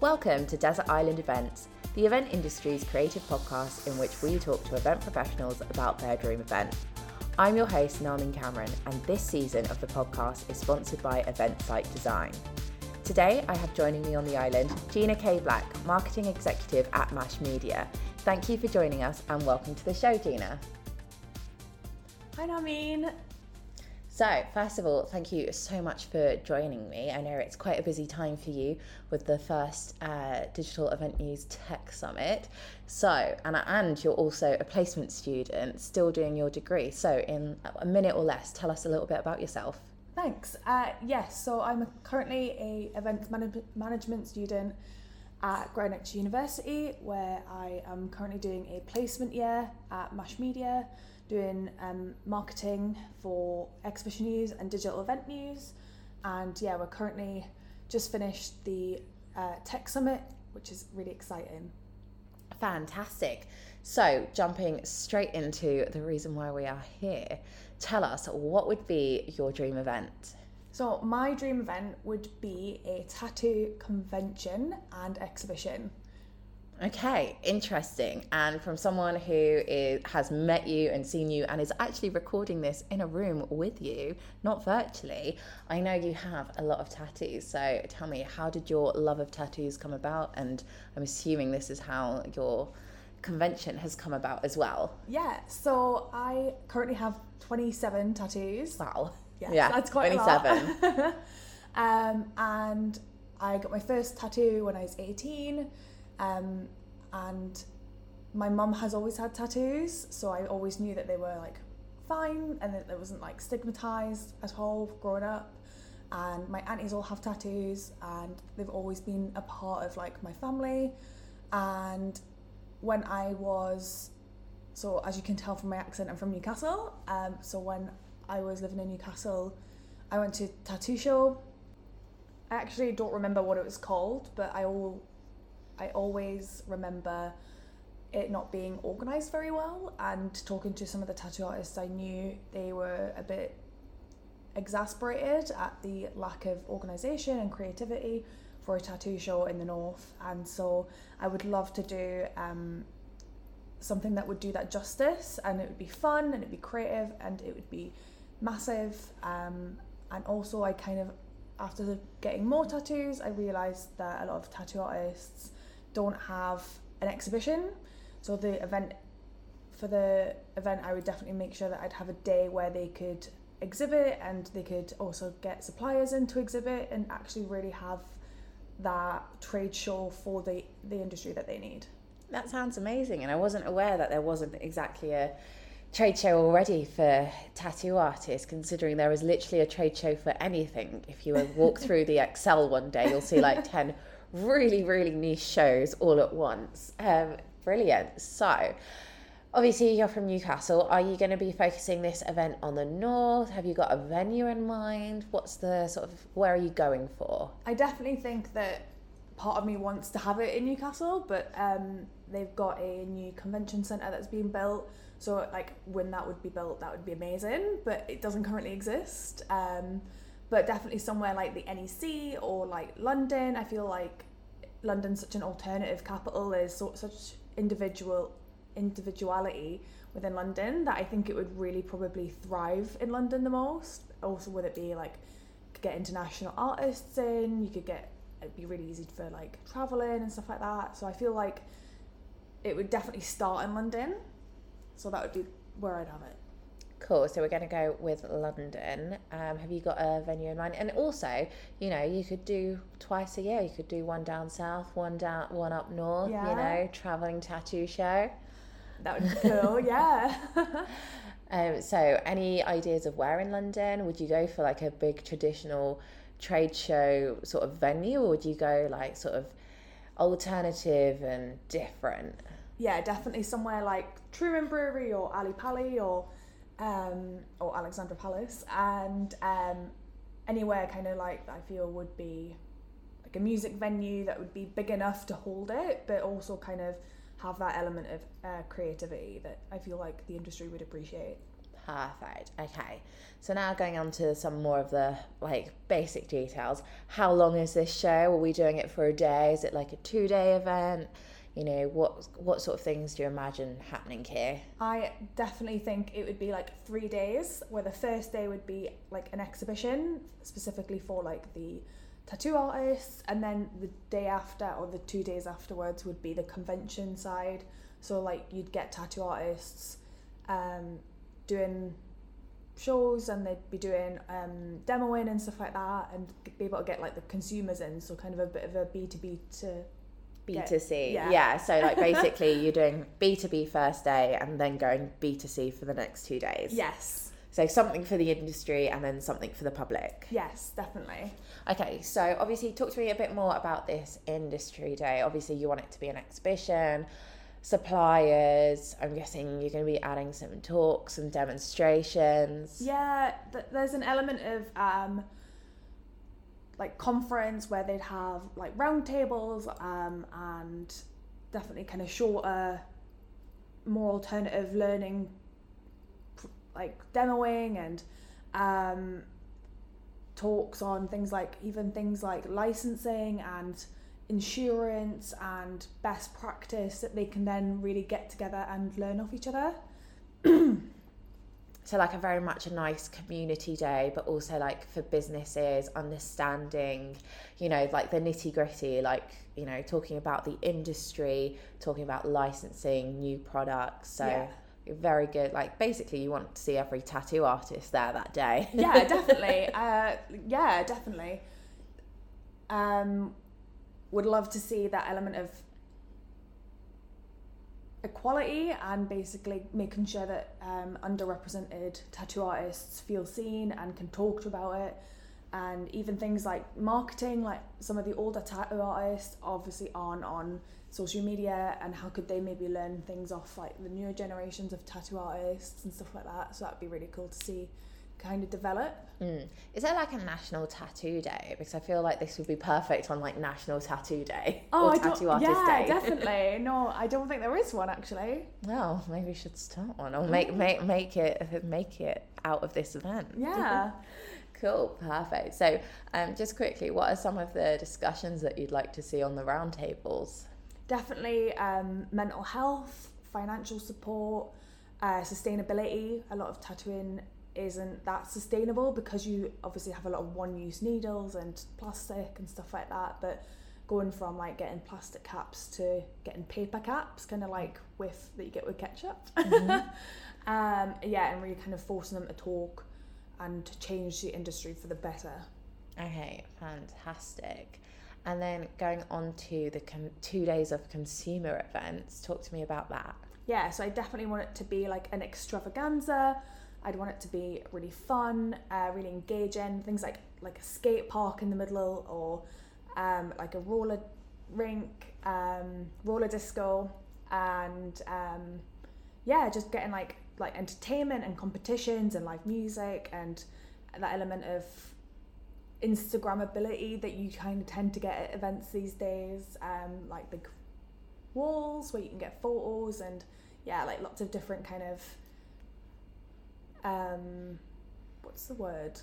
Welcome to Desert Island Events, the event industry's creative podcast in which we talk to event professionals about their dream event. I'm your host, Narmin Cameron, and this season of the podcast is sponsored by Event Site Design. Today, I have joining me on the island Gina K. Black, Marketing Executive at Mash Media. Thank you for joining us and welcome to the show, Gina. Hi, Narmin. So, first of all, thank you so much for joining me. I know it's quite a busy time for you with the first uh, Digital Event News Tech Summit. So, and, and you're also a placement student still doing your degree. So, in a minute or less, tell us a little bit about yourself. Thanks. Uh, yes, so I'm currently a events man- management student at Greenwich University, where I am currently doing a placement year at Mash Media doing um, marketing for exhibition news and digital event news. And yeah, we're currently just finished the uh, Tech Summit, which is really exciting. Fantastic. So, jumping straight into the reason why we are here, tell us what would be your dream event? So, my dream event would be a tattoo convention and exhibition. Okay, interesting. And from someone who is, has met you and seen you and is actually recording this in a room with you, not virtually, I know you have a lot of tattoos. So tell me, how did your love of tattoos come about? And I'm assuming this is how your convention has come about as well. Yeah, so I currently have 27 tattoos. Wow. Yes, yeah, that's quite 27. um, and I got my first tattoo when I was 18. Um, and my mum has always had tattoos, so I always knew that they were like fine and that it wasn't like stigmatized at all growing up. And my aunties all have tattoos, and they've always been a part of like my family. And when I was, so as you can tell from my accent, I'm from Newcastle. Um, so when I was living in Newcastle, I went to tattoo show. I actually don't remember what it was called, but I all I always remember it not being organised very well and talking to some of the tattoo artists I knew they were a bit exasperated at the lack of organisation and creativity for a tattoo show in the north. And so I would love to do um, something that would do that justice and it would be fun and it'd be creative and it would be massive. Um, and also I kind of after getting more tattoos I realised that a lot of tattoo artists don't have an exhibition. So the event for the event I would definitely make sure that I'd have a day where they could exhibit and they could also get suppliers in to exhibit and actually really have that trade show for the, the industry that they need. That sounds amazing and I wasn't aware that there wasn't exactly a trade show already for tattoo artists considering there is literally a trade show for anything if you walk through the excel one day you'll see like 10 really, really niche shows all at once. Um, brilliant. So, obviously, you're from Newcastle. Are you going to be focusing this event on the north? Have you got a venue in mind? What's the sort of where are you going for? I definitely think that part of me wants to have it in Newcastle, but um, they've got a new convention centre that's being built. So, like, when that would be built, that would be amazing, but it doesn't currently exist. Um, but definitely somewhere like the NEC or like London. I feel like London's such an alternative capital. There's so, such individual individuality within London that I think it would really probably thrive in London the most. Also, would it be like could get international artists in? You could get it'd be really easy for like traveling and stuff like that. So I feel like it would definitely start in London. So that would be where I'd have it. Cool. So we're going to go with London. Um, have you got a venue in mind? And also, you know, you could do twice a year. You could do one down south, one down, one up north. Yeah. You know, traveling tattoo show. That would be cool. yeah. um, so, any ideas of where in London? Would you go for like a big traditional trade show sort of venue, or would you go like sort of alternative and different? Yeah, definitely somewhere like Truman Brewery or Ali Pali or um, or Alexandra Palace, and um, anywhere kind of like I feel would be like a music venue that would be big enough to hold it, but also kind of have that element of uh, creativity that I feel like the industry would appreciate. Perfect. Okay. So now going on to some more of the like basic details. How long is this show? Are we doing it for a day? Is it like a two day event? You know, what what sort of things do you imagine happening here? I definitely think it would be like three days, where the first day would be like an exhibition specifically for like the tattoo artists, and then the day after or the two days afterwards would be the convention side. So like you'd get tattoo artists um, doing shows and they'd be doing um, demoing and stuff like that and be able to get like the consumers in so kind of a bit of a b2b to B2C. yeah. Yeah. So like basically you're doing B2B first day and then going B2C for the next two days. yes So something for the industry and then something for the public. yes definitely Okay, so obviously talk to me a bit more about this industry day. Obviously you want it to be an exhibition, suppliers. I'm guessing you're going to be adding some talks, some demonstrations. yeah th- there's an element of um, like conference where they'd have like round tables um, and definitely kind of shorter more alternative learning like demoing and um, talks on things like even things like licensing and insurance and best practice that they can then really get together and learn off each other So like a very much a nice community day, but also like for businesses, understanding, you know, like the nitty gritty, like you know, talking about the industry, talking about licensing new products. So Yeah. very good. Like basically, you want to see every tattoo artist there that day. yeah definitely uh, yeah definitely um, would love to see that element of equality and basically making sure that um, underrepresented tattoo artists feel seen and can talk about it. And even things like marketing like some of the older tattoo artists obviously aren't on social media and how could they maybe learn things off like the newer generations of tattoo artists and stuff like that? So that'd be really cool to see kind of develop Mm. Is there like a national tattoo day? Because I feel like this would be perfect on like National Tattoo Day or Oh, I Tattoo don't, Artist yeah, Day. definitely. No, I don't think there is one actually. Well, maybe we should start one or make make make it make it out of this event. Yeah. Cool, perfect. So, um, just quickly, what are some of the discussions that you'd like to see on the roundtables? definitely um, mental health, financial support, uh, sustainability. A lot of tattooing isn't that sustainable because you obviously have a lot of one-use needles and plastic and stuff like that. But going from like getting plastic caps to getting paper caps, kind of like with that you get with ketchup. um, yeah, and really kind of forcing them to talk and to change the industry for the better. Okay, fantastic. And then going on to the two days of consumer events, talk to me about that. yeah, so I definitely want it to be like an extravaganza. I'd want it to be really fun, uh, really engaging. Things like like a skate park in the middle, or um, like a roller rink, um, roller disco, and um, yeah, just getting like like entertainment and competitions and live music and that element of Instagrammability that you kind of tend to get at events these days, um, like big walls where you can get photos and yeah, like lots of different kind of um, what's the word?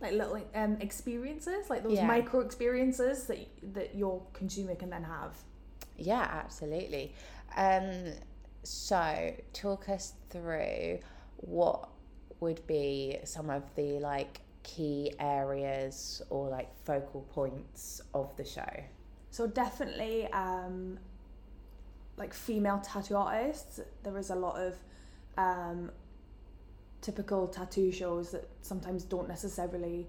Like little um, experiences, like those Yeah. micro experiences that that your consumer can then have. Yeah, absolutely. Um, so, talk us through what would be some of the like key areas or like focal points of the show. So definitely, um, like female tattoo artists, there is a lot of um, typical tattoo shows that sometimes don't necessarily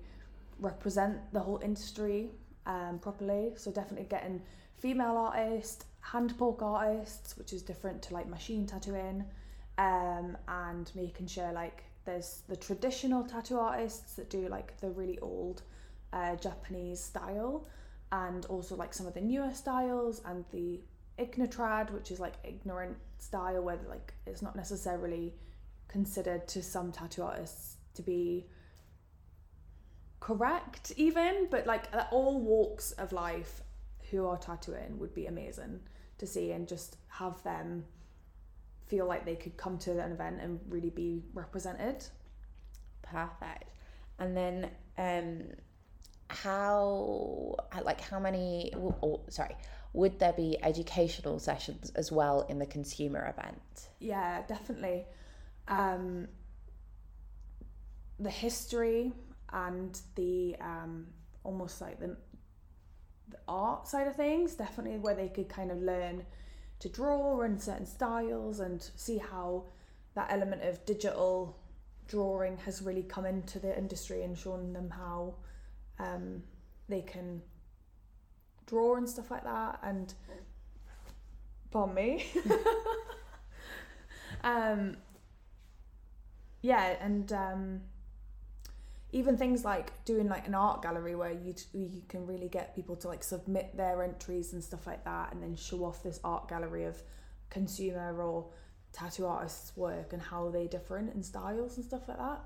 represent the whole industry um, properly. So definitely getting female artists, hand poke artists, which is different to like machine tattooing, um, and making sure like there's the traditional tattoo artists that do like the really old uh, Japanese style and also like some of the newer styles and the ignotrad which is like ignorant style where like it's not necessarily considered to some tattoo artists to be correct even but like all walks of life who are tattooing would be amazing to see and just have them feel like they could come to an event and really be represented. Perfect. And then, um, how like how many? Or, sorry, would there be educational sessions as well in the consumer event? Yeah, definitely. Um, the history and the um, almost like the, the art side of things, definitely where they could kind of learn to draw and certain styles and see how that element of digital drawing has really come into the industry and shown them how um, they can draw and stuff like that and pardon me. Um, yeah and um, even things like doing like an art gallery where you you can really get people to like submit their entries and stuff like that and then show off this art gallery of consumer or tattoo artists work and how they're different in styles and stuff like that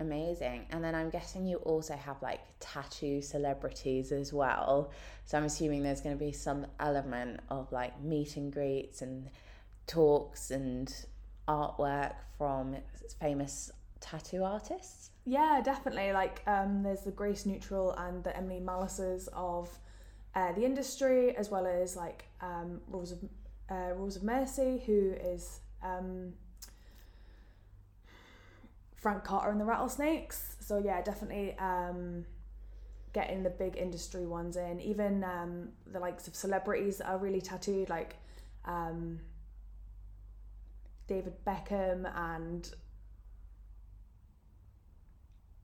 amazing. And then i'm guessing you also have like tattoo celebrities as well. So i'm assuming there's going to be some element of like meet and greets and talks and artwork from famous tattoo artists? Yeah, definitely. Like, um, there's the Grace Neutral and the Emily Malices of uh, the industry, as well as like um, Rules of uh, Rules of Mercy, who is um, Frank Carter and the Rattlesnakes. So yeah, definitely um, getting the big industry ones in. Even um, the likes of celebrities that are really tattooed, like um, David Beckham and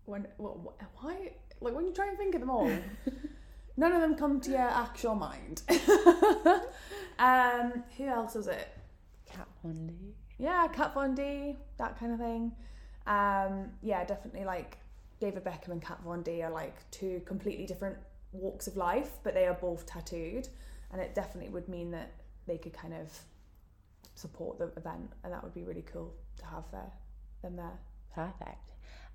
when why like when you try and think of them all none of them come to your actual mind um who else was it kat von d yeah kat von d that kind of thing um yeah definitely like david beckham and kat von d are like two completely different walks of life but they are both tattooed and it definitely would mean that they could kind of support the event and that would be really cool to have there them there perfect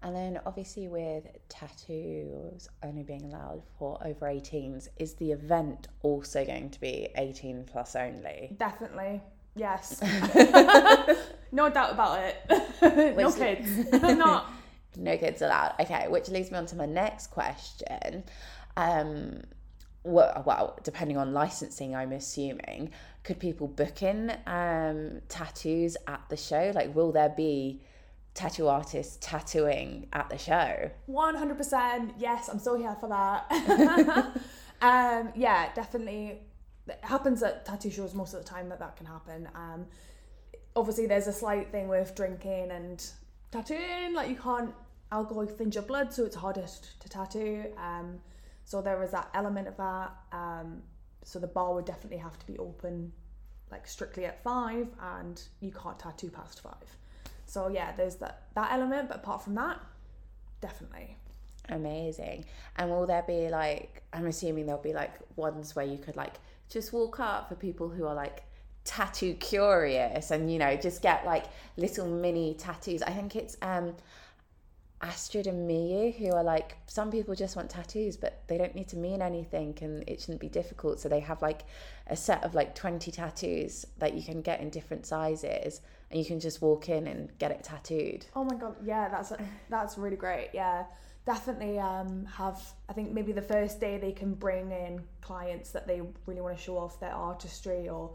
and then obviously with tattoos only being allowed for over 18s, is the event also going to be 18 plus only? Definitely. Yes. no doubt about it. no kids. Not. No kids allowed. Okay, which leads me on to my next question. Um, well, well, depending on licensing, I'm assuming, could people book in um, tattoos at the show? Like, will there be tattoo artists tattooing at the show. 100%. Yes, I'm so here for that. um, yeah, definitely. It happens at tattoo shows most of the time that that can happen. Um, obviously, there's a slight thing with drinking and tattooing. Like, you can't, alcohol thins your blood, so it's hardest to tattoo. Um, so there is that element of that. Um, so the bar would definitely have to be open like strictly at five and you can't tattoo past five. So yeah, there's that that element, but apart from that, definitely. Amazing. And will there be like I'm assuming there'll be like ones where you could like just walk up for people who are like tattoo curious and you know just get like little mini tattoos. I think it's um Astrid and Miyu who are like some people just want tattoos but they don't need to mean anything and it shouldn't be difficult so they have like a set of like 20 tattoos that you can get in different sizes and you can just walk in and get it tattooed. Oh my god, yeah, that's that's really great. Yeah, definitely um, have. I think maybe the first day they can bring in clients that they really want to show off their artistry or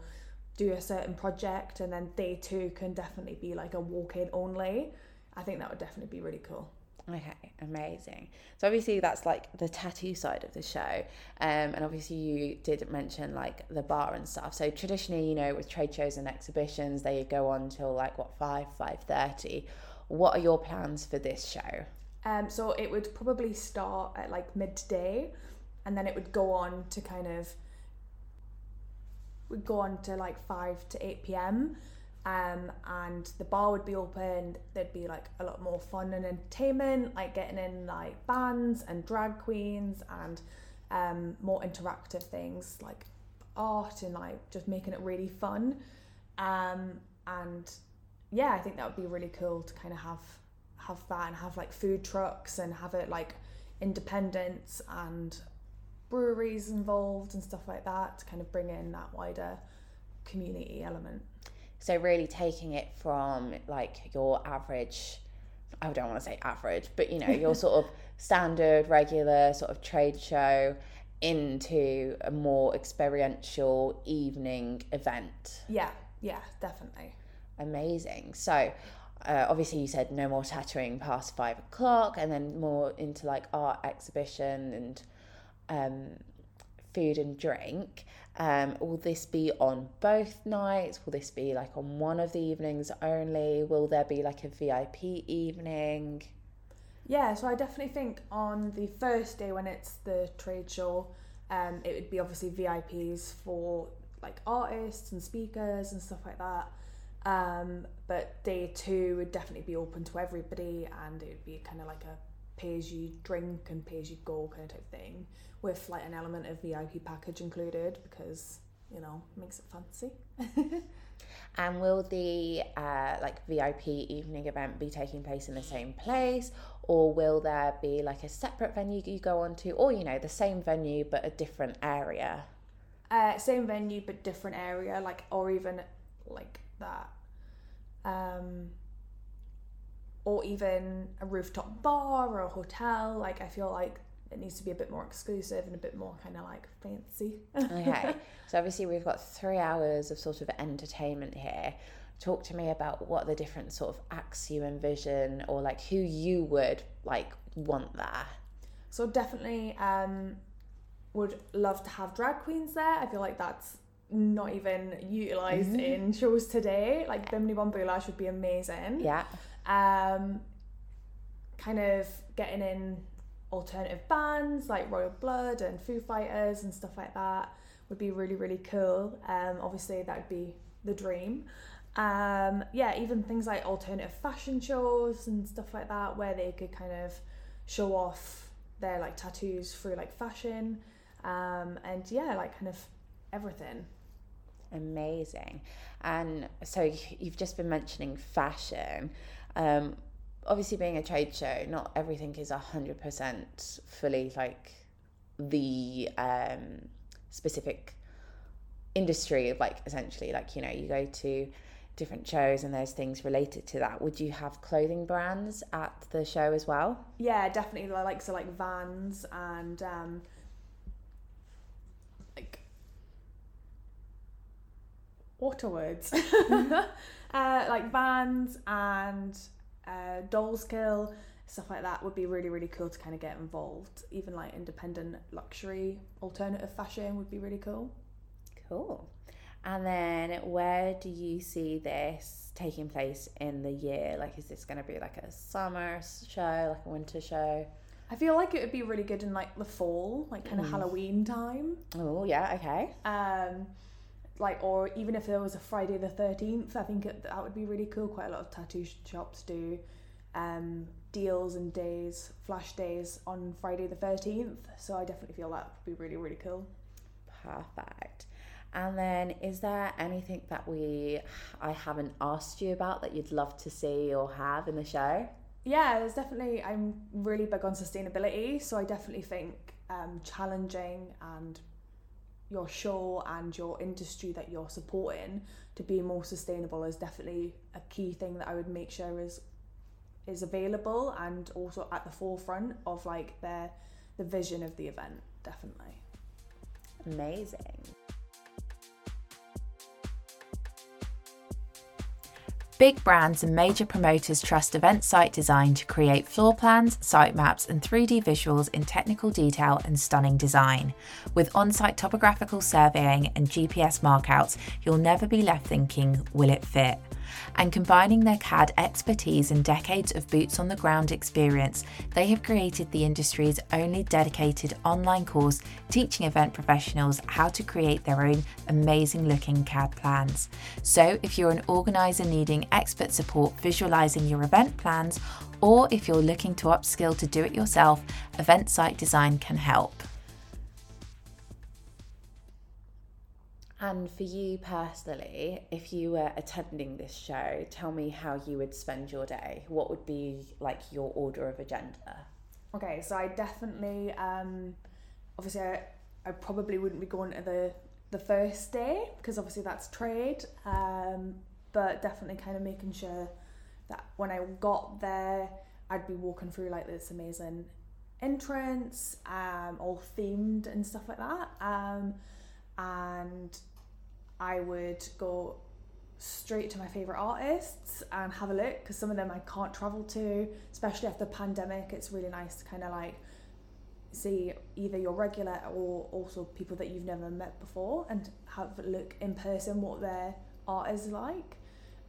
do a certain project, and then day two can definitely be like a walk in only. I think that would definitely be really cool. Okay, amazing. So obviously that's like the tattoo side of the show, um, and obviously you did mention like the bar and stuff. So traditionally, you know, with trade shows and exhibitions, they go on till like what five, five thirty. What are your plans for this show? Um, so it would probably start at like midday, and then it would go on to kind of would go on to like five to eight p.m um, and the bar would be open. There'd be like a lot more fun and entertainment, like getting in like bands and drag queens and um, more interactive things like art and like just making it really fun. Um, and yeah, I think that would be really cool to kind of have have that and have like food trucks and have it like independence and breweries involved and stuff like that to kind of bring in that wider community element. So really taking it from like your average, I don't want to say average, but you know, your sort of standard, regular sort of trade show into a more experiential evening event. Yeah, yeah, definitely. Amazing. So, uh, obviously, you said no more tattooing past five o'clock, and then more into like art exhibition and um, food and drink. Um, will this be on both nights? Will this be like on one of the evenings only? Will there be like a VIP evening? Yeah, so I definitely think on the first day when it's the trade show, um, it would be obviously VIPs for like artists and speakers and stuff like that. Um, but day two would definitely be open to everybody and it would be kind of like a pay as you drink and pay as you go kind of type thing with like an element of VIP package included because you know makes it fancy. and will the uh, like VIP evening event be taking place in the same place, or will there be like a separate venue you go on to, or you know the same venue but a different area? Uh, same venue but different area, like or even like that. Um, or even a rooftop bar or a hotel. Like I feel like it needs to be a bit more exclusive and a bit more kind of like fancy. okay, so obviously we've got three hours of sort of entertainment here. Talk to me about what the different sort of acts you envision, or like who you would like want there. So definitely, um, would love to have drag queens there. I feel like that's not even utilized mm-hmm. in shows today. Like Bimini Bon Boulash would be amazing. Yeah. Um, kind of getting in alternative bands like Royal Blood and Foo Fighters and stuff like that would be really really cool. Um, obviously that would be the dream. Um, yeah, even things like alternative fashion shows and stuff like that where they could kind of show off their like tattoos through like fashion um, and yeah like kind of everything amazing. And so you've just been mentioning fashion. Um, obviously being a trade show, not everything is hundred percent fully like the um, specific industry of like essentially like you know you go to different shows and there's things related to that. Would you have clothing brands at the show as well? Yeah definitely. Like so like vans and um like water words uh like vans and uh, Dolls Kill, stuff like that would be really, really cool to kind of get involved. Even like independent luxury alternative fashion would be really cool. Cool. And then where do you see this taking place in the year? Like, is this going to be like a summer show, like a winter show? I feel like it would be really good in like the fall, like kind of mm. Halloween time. Oh yeah, okay. Um, like or even if there was a Friday the 13th I think it, that would be really cool. Quite a lot of tattoo shops do um, deals and days flash days on Friday the 13th so I definitely feel that would be really really cool. Perfect. And then is there anything that we I haven't asked you about that you'd love to see or have in the show? Yeah there's definitely I'm really big on sustainability so I definitely think um, challenging and your show and your industry that you're supporting to be more sustainable is definitely a key thing that I would make sure is is available and also at the forefront of like their the vision of the event definitely. Amazing Big brands and major promoters trust event site design to create floor plans, site maps, and 3D visuals in technical detail and stunning design. With on site topographical surveying and GPS markouts, you'll never be left thinking, will it fit? And combining their CAD expertise and decades of boots on the ground experience, they have created the industry's only dedicated online course teaching event professionals how to create their own amazing looking CAD plans. So, if you're an organizer needing expert support visualizing your event plans, or if you're looking to upskill to do it yourself, Event Site Design can help. And for you personally, if you were attending this show, tell me how you would spend your day. What would be like your order of agenda? Okay, so I definitely, um, obviously, I, I probably wouldn't be going to the the first day because obviously that's trade. Um, but definitely kind of making sure that when I got there, I'd be walking through like this amazing entrance, um, all themed and stuff like that. Um, and I would go straight to my favorite artists and have a look because some of them I can't travel to, especially after the pandemic. It's really nice to kind of like see either your regular or also people that you've never met before and have a look in person what their art is like.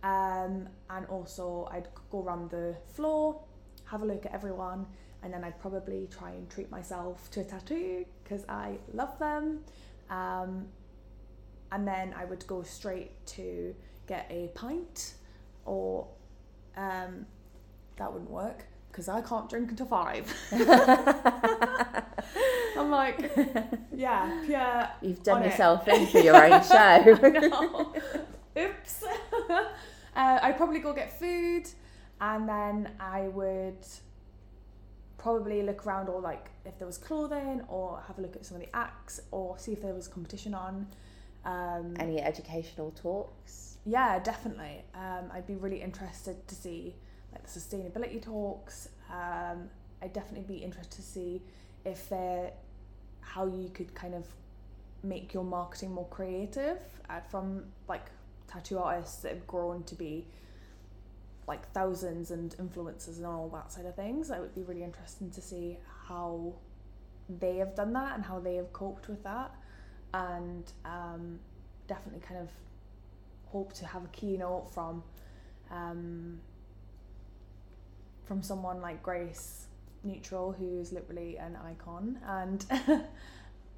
Um, and also, I'd go around the floor, have a look at everyone, and then I'd probably try and treat myself to a tattoo because I love them. Um, and then I would go straight to get a pint, or um, that wouldn't work because I can't drink until five. I'm like, yeah, yeah. You've done on it. yourself in for your own show. Oops. uh, I'd probably go get food and then I would probably look around or like if there was clothing or have a look at some of the acts or see if there was competition on. Um, Any educational talks? yeah, definitely. Um, I'd be really interested to see like the sustainability talks. Um, I'd definitely be interested to see if they're how you could kind of make your marketing more creative uh, from like tattoo artists that have grown to be like thousands and influencers and all that side of things. It would be really interesting to see how they have done that and how they have coped with that, and um, definitely kind of hope to have a keynote from um, from someone like Grace Neutral, who's literally an icon, and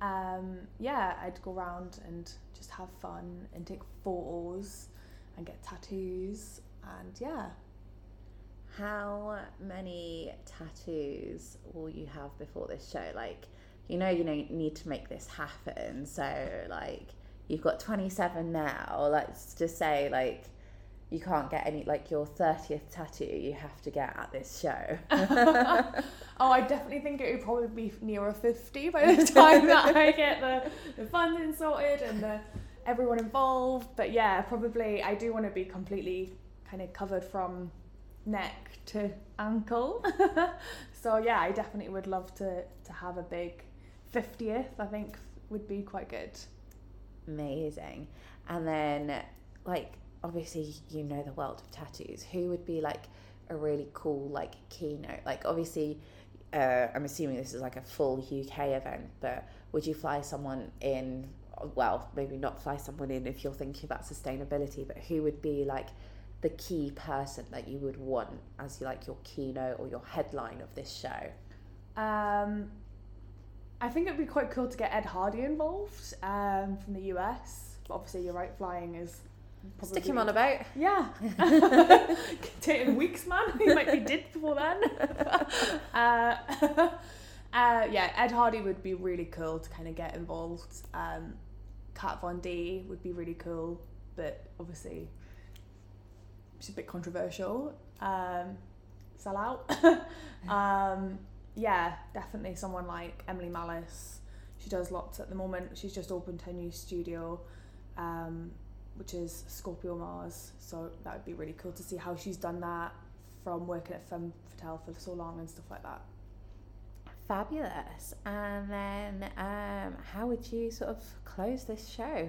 um, yeah, I'd go around and just have fun and take photos and get tattoos, and yeah, How many tattoos will you have before this show? Like, you know, you know, you need to make this happen. So, like, you've got 27 now. Let's just say, like, you can't get any, like, your 30th tattoo you have to get at this show. oh, I definitely think it would probably be nearer 50 by the time that I get the, the funding sorted and the everyone involved. But yeah, probably I do want to be completely kind of covered from neck to ankle. so yeah, I definitely would love to to have a big 50th. I think would be quite good. Amazing. And then, like, obviously, you know the world of tattoos. Who would be like a really cool, like, keynote? Like, obviously, uh, I'm assuming this is like a full UK event, but would you fly someone in? Well, maybe not fly someone in if you're thinking about sustainability, but who would be like the key person that you would want as like your keynote or your headline of this show? Um, I think it'd be quite cool to get Ed Hardy involved um, from the US. But obviously, you're right, flying is. Probably, Stick him on a boat. Yeah. Taking weeks, man. He might be dead before then. uh, uh, yeah, Ed Hardy would be really cool to kind of get involved. Um, Kat Von D would be really cool, but obviously she's a bit controversial. Um, sell out. um, yeah, definitely someone like Emily Malice. She does lots at the moment. She's just opened her new studio, um, which is Scorpio Mars. So that would be really cool to see how she's done that from working at Femme Fatale for so long and stuff like that. Fabulous. And then, um, how would you sort of close this show?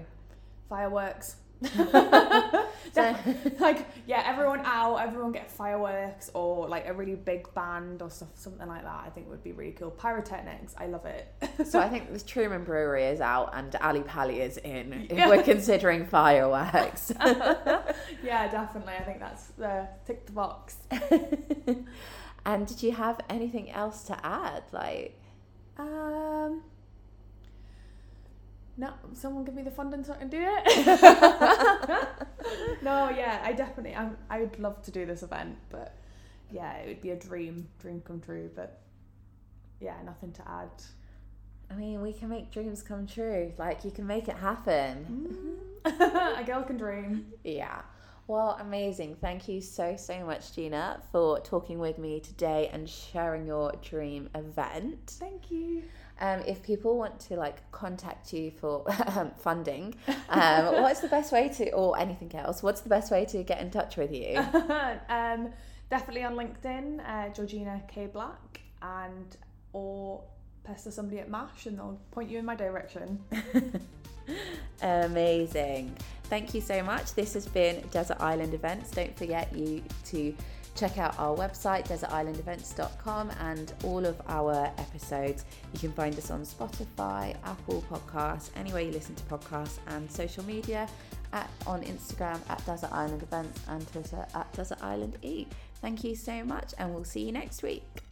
Fireworks. So- like yeah, everyone out, everyone get fireworks or like a really big band or stuff, something like that. I think would be really cool. Pyrotechnics, I love it. So I think the Truman Brewery is out and Ali Pali is in. If Yeah. we're considering fireworks. yeah, definitely. I think that's the tick the box. and did you have anything else to add? Like, Um, no, someone give me the funding so I can do it. no, yeah, I definitely, I, I would love to do this event, but yeah, it would be a dream, dream come true. But yeah, nothing to add. I mean, we can make dreams come true. Like, you can make it happen. Mm-hmm. a girl can dream. Yeah. Well, amazing. Thank you so, so much, Gina, for talking with me today and sharing your dream event. Thank you. Um, if people want to like contact you for funding, um, what's the best way to, or anything else, what's the best way to get in touch with you? um, definitely on LinkedIn, uh, Georgina K Black, and or pester somebody at MASH and they'll point you in my direction. Amazing. Thank you so much. This has been Desert Island Events. Don't forget you to check out our website desertislandevents.com and all of our episodes. You can find us on Spotify, Apple Podcasts, anywhere you listen to podcasts, and social media at on Instagram at Desert Island Events and Twitter at Desert Island E. Thank you so much, and we'll see you next week.